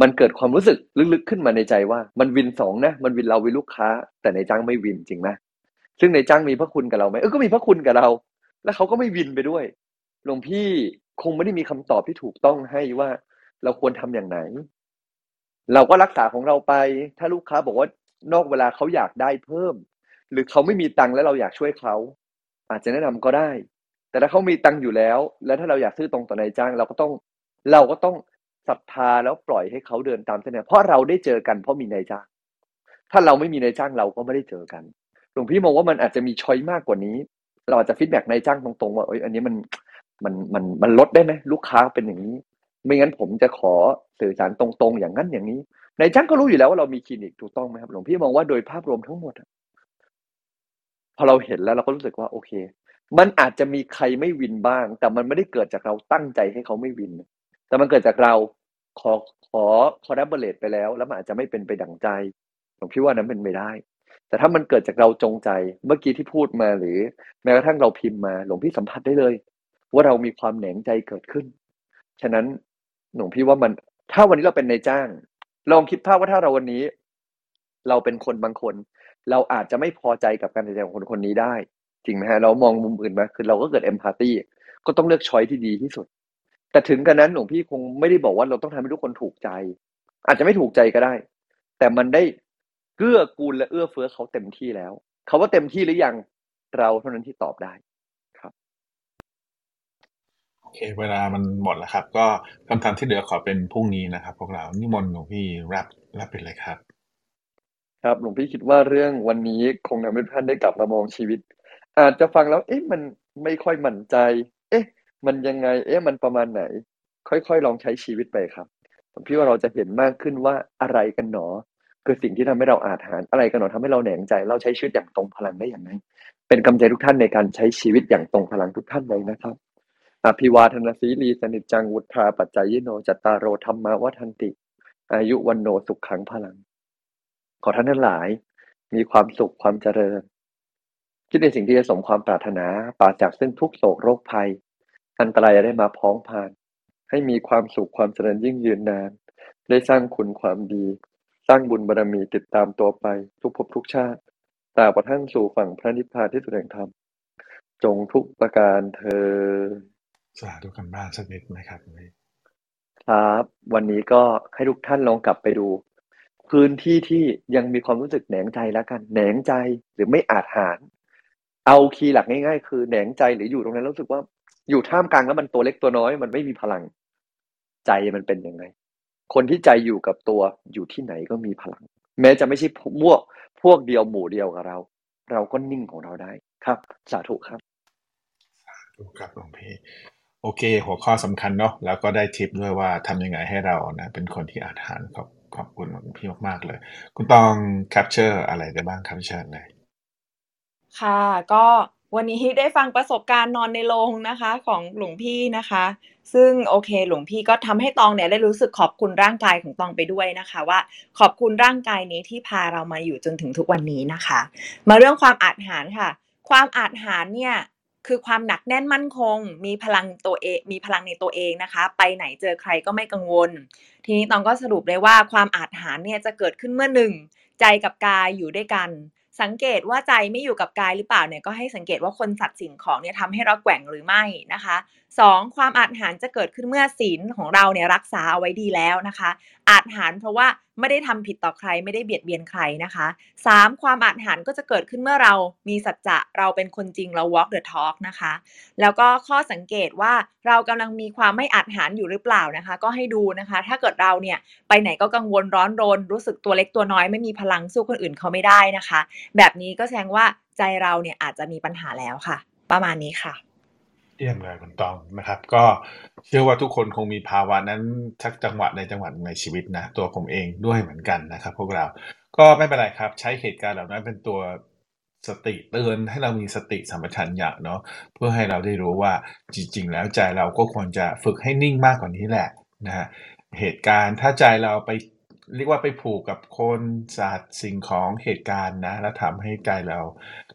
มันเกิดความรู้สึกลึกๆขึ้นมาในใจว่ามันวินสองนะ มันวินเราวินลูกค้า แต่ในจ้างไม่วินจริงไหมซึ่งในจ้างมีพระคุณกับเราไหมเออก็มีพระคุณกับเรา แล้วเขาก็ไม่วินไปด้วยหลวงพี่คงไม่ได้มีคำตอบที่ถูกต้องให้ว่าเราควรทำอย่างไหน เราก็รักษาของเราไป ถ้าลูกค้าบอกว่านอกเวลาเขาอยากได้เพิ่ม หรือเขาไม่มีตังค์แล้วเราอยากช่วยเขา อาจจะแนะนำก็ได้ แต่ถ้าเขามีตังค์อยู่แล้ว แล้วถ้าเราอยากซื้อตรงต่อนายจ้าง เราก็ต้อง เราก็ต้องศรัทธาแล้วปล่อยให้เขาเดินตามเส้นทางเพราะเราได้เจอกันเพราะมีนายจ้าง ถ้าเราไม่มีนายจ้างเราก็ไม่ได้เจอกันหลวงพี่มองว่ามันอาจจะมีช้อยมากกว่านี้ เราอาจจะฟีดแบ็กนายจ้างตรงๆว่าเอ้ยอันนี้มันมันมันมันลดได้ไหมลูกค้าเป็นอย่างนี้ ไม่งั้นผมจะขอสื่อสารตรงๆ อย่างนั้นอย่างนี้นายจ้างก็รู้อยู่แล้วว่าเรามีคลินิกถูกต้องไหมครับหลวงพี่มองว่าโดยภาพรวมทั้งหมดพอเราเห็นแล้วเราก็รู้สึกว่าโอเค มันอาจจะมีใครไม่วินบ้าง แต่มันไม่ได้เกิดจากเราตั้งใจให้เขาไม่วิน แต่มันเกิดจากเราขอขอคอรับบเลตไปแล้ว แล้วมันอาจจะไม่เป็นไปดั่งใจผมคิดว่านั้นเป็นไปได้ แต่ถ้ามันเกิดจากเราจงใจเมื่อกี้ที่พูดมาหรือแม้กระทั่งเราพิมพ์มา หลวงพี่สัมผัสได้เลย ว่าเรามีความแหนงใจเกิดขึ้น ฉะนั้นหลวงพี่ว่ามันถ้าวันนี้เราเป็นนายจ้าง ลองคิดภาพว่าถ้าเราวันนี้ เราเป็นคนบางคน เราอาจจะไม่พอใจกับการตัดสินใจของคนคนนี้ได้ จริงไหมฮะเรามองมุมอื่นไหมคือเราก็เกิดเอมพัตตีก็ต้องเลือกช้อยที่ดีที่สุด แต่ถึงกันนั้นหลวงพี่คงไม่ได้บอกว่าเราต้องทำให้ทุกคนถูกใจ อาจจะไม่ถูกใจก็ได้ แต่มันได้เกื้อกูลและเอื้อเฟื้อเขาเต็มที่แล้วเขาว่าเต็มที่หรือยังเราเท่านั้นที่ตอบได้โอเค เวลามันหมดแล้วครับ ก็คำถามที่เหลือขอเป็นพรุ่งนี้นะครับ พวกเรานิมนต์หลวงพี่รับรับเป็นเลยครับ ครับหลวงพี่คิดว่าเรื่องวันนี้คงทำให้ท่านได้กลับมามองชีวิต อาจจะฟังแล้ว เอ๊ะมันไม่ค่อยมั่นใจเอ๊ะ มันยังไง เอ๊ะมันประมาณไหน ค่อยๆ ลองใช้ชีวิตไปครับ ผมพี่ว่าเราจะเห็นมากขึ้นว่าอะไรกันหนอ คือสิ่งที่ทำให้เราอาจหารอะไรกันหนอทำให้เราแหนงใจ เราใช้ชีวิตอย่างตรงพลังได้อย่างไรเป็นกำลังใจทุกท่านในการใช้ชีวิตอย่างตรงพลังทุกท่านเลยนะครับอภิวาทนาสีลีสนิจจังวุฒาปัจจายโนจัตตารโรธรรมวัฒนติ อายุวันโนสุขขังพลัง ขอท่านทั้งหลาย มีความสุขความเจริญคิดในสิ่งที่จะสมความปรารถนาปราศจากซึ่งทุกโศกโรคภัย อันตรายได้มาพ้องผ่าน ให้มีความสุขความเจริญยิ่งยืนนาน ได้สร้างคุณความดี สร้างบุญบารมีติดตามตัวไป ทุกภพทุกชาติตราบกระทั่งสู่ฝั่งพระนิพพานที่สุดแห่งธรรมจงทุกประการเธอ สาธุกันบ้านสักนิดไหมครับพี่ครับ วันนี้ก็ให้ทุกท่านลองกลับไปดู พื้นที่ที่ยังมีความรู้สึกแหนงใจแล้วกันแหนงใจหรือไม่อาจหาร เอาคีย์หลักง่าย ๆ คือแหนงใจหรืออยู่ตรงนั้นแล้วรู้สึกว่า อยู่ท่ามกลางแล้วมันตัวเล็กตัวน้อย มันไม่มีพลัง ใจมันเป็นยังไง คนที่ใจอยู่กับตัวอยู่ที่ไหนก็มีพลัง แม้จะไม่ใช่พวกพวกเดียวหมู่เดียวกับเรา เราก็นิ่งของเราได้ครับ สาธุครับถูกครับหลวงพี่โอเค หัวข้อสำคัญเนาะแล้วก็ได้ทิปด้วยว่าทำยังไงให้เรานะเป็นคนที่อาจหาญขอบขอบคุณหลวงพี่มากๆเลย คุณตอง capture อะไรได้บ้างครับเชิญเลยค่ะ ก็ วันนี้ได้ฟังประสบการณ์นอนในโรงนะคะของหลวงพี่นะคะ ซึ่งโอเคหลวงพี่ก็ทำให้ตองเนี่ยได้รู้สึกขอบคุณร่างกายของตองไปด้วยนะคะ ว่าขอบคุณร่างกายนี้ที่พาเรามาอยู่จนถึงทุกวันนี้นะคะ มาเรื่องความอาจหารค่ะ ความอาจหารเนี่ยคือความหนักแน่นมั่นคง มีพลังตัวเองมีพลังในตัวเองนะคะ ไปไหนเจอใครก็ไม่กังวล ทีนี้ตองก็สรุปเลยว่าความอาจหารเนี่ยจะเกิดขึ้นเมื่อหนึ่งใจกับกายอยู่ด้วยกัน สังเกตว่าใจไม่อยู่กับกายหรือเปล่าเนี่ยก็ให้สังเกตว่าคนสัตว์สิ่งของเนี่ยทำให้เราแกว่งหรือไม่นะคะสองความอาจหารจะเกิดขึ้นเมื่อศีลของเราเนี่ยรักษาเอาไว้ดีแล้วนะคะ อาจหารเพราะว่าไม่ได้ทำผิดต่อใครไม่ได้เบียดเบียนใครนะคะสามความอาจหารก็จะเกิดขึ้นเมื่อเรามีสัจจะเราเป็นคนจริงเรา walk the talk นะคะ แล้วก็ข้อสังเกตว่าเรากำลังมีความไม่อาจหารอยู่หรือเปล่านะคะ ก็ให้ดูนะคะ ถ้าเกิดเราเนี่ยไปไหนก็กังวลร้อนรน รู้สึกตัวเล็กตัวน้อยไม่มีพลังสู้คนอื่นเขาไม่ได้นะคะ แบบนี้ก็แสดงว่าใจเราเนี่ยอาจจะมีปัญหาแล้วค่ะ ประมาณนี้ค่ะ เยี่ยมเลยคุณตองนะครับ ก็เชื่อว่าทุกคนคงมีภาวะนั้นชักจังหวะในจังหวะในชีวิตนะ ตัวผมเองด้วยเหมือนกันนะครับ พวกเราก็ไม่เป็นไรครับ ใช้เหตุการณ์เหล่านั้นเป็นตัวสติเตือนให้เรามีสติสัมปชัญญะเนาะเพื่อให้เราได้รู้ว่าจริง ๆ แล้วใจเราก็ควรจะฝึกให้นิ่งมากกว่านี้แหละนะฮะเหตุการณ์ถ้าใจเราไปเรียกว่าไปผูกกับคนสัตว์สิ่งของเหตุการณ์นะ แล้วทำให้ใจเรา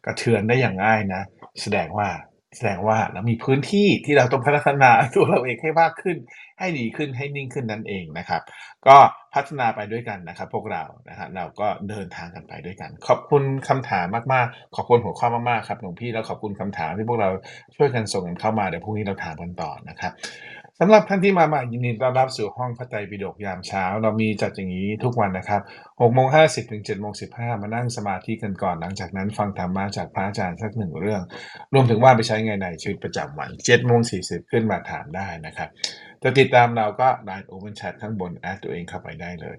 กระเทือนได้อย่างง่ายนะ แสดงว่า แสดงว่าเรามีพื้นที่ที่เราต้องพัฒนาตัวเราเองให้มากขึ้น ให้ดีขึ้นให้นิ่งขึ้นนั่นเองนะครับ ก็พัฒนาไปด้วยกันนะครับ พวกเรานะครับเราก็เดินทางกันไปด้วยกัน ขอบคุณคำถามมากๆ ขอบคุณหัวข้อมากๆครับหลวงพี่แล้วขอบคุณคำถามที่พวกเราช่วยกันส่งกันเข้ามาเดี๋ยวพรุ่งนี้เราถามกันต่อนะครับ สำหรับท่านที่มาใหม่ยินดีต้อนรับสู่ห้องพระไตรปิฎกยามเช้า เรามีจัดอย่างนี้ทุกวันนะครับ6โมง50ถึง7โมง15 มานั่งสมาธิกันก่อน หลังจากนั้นฟังธรรมะจากพระอาจารย์สักหนึ่งเรื่อง รวมถึงว่าไปใช้ไงในชีวิตประจำวัน7โมง40 ขึ้นมาถามได้นะครับ จะติดตามเราก็ Line Open Chat ข้างบนแอดตัวเองเข้าไปได้เลย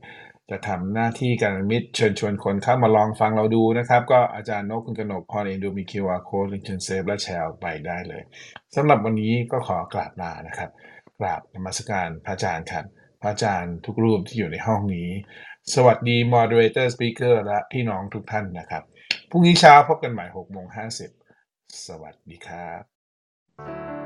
จะทำหน้าที่การมิตรเชิญชวนคนเข้ามาลองฟังเราดูนะครับ ก็อาจารย์นกคุณกนกพรเองดูมี QR code ลิงก์เชิญเซฟและแชร์ไปได้เลยสำหรับวันนี้ก็ขอกราบลานะครับ กราบนมัสการพระอาจารย์ครับ พระอาจารย์ทุกรูปที่อยู่ในห้องนี้ สวัสดี moderator speaker และพี่น้องทุกท่านนะครับ พรุ่งนี้เช้าพบกันใหม่6โมง50 สวัสดีครับ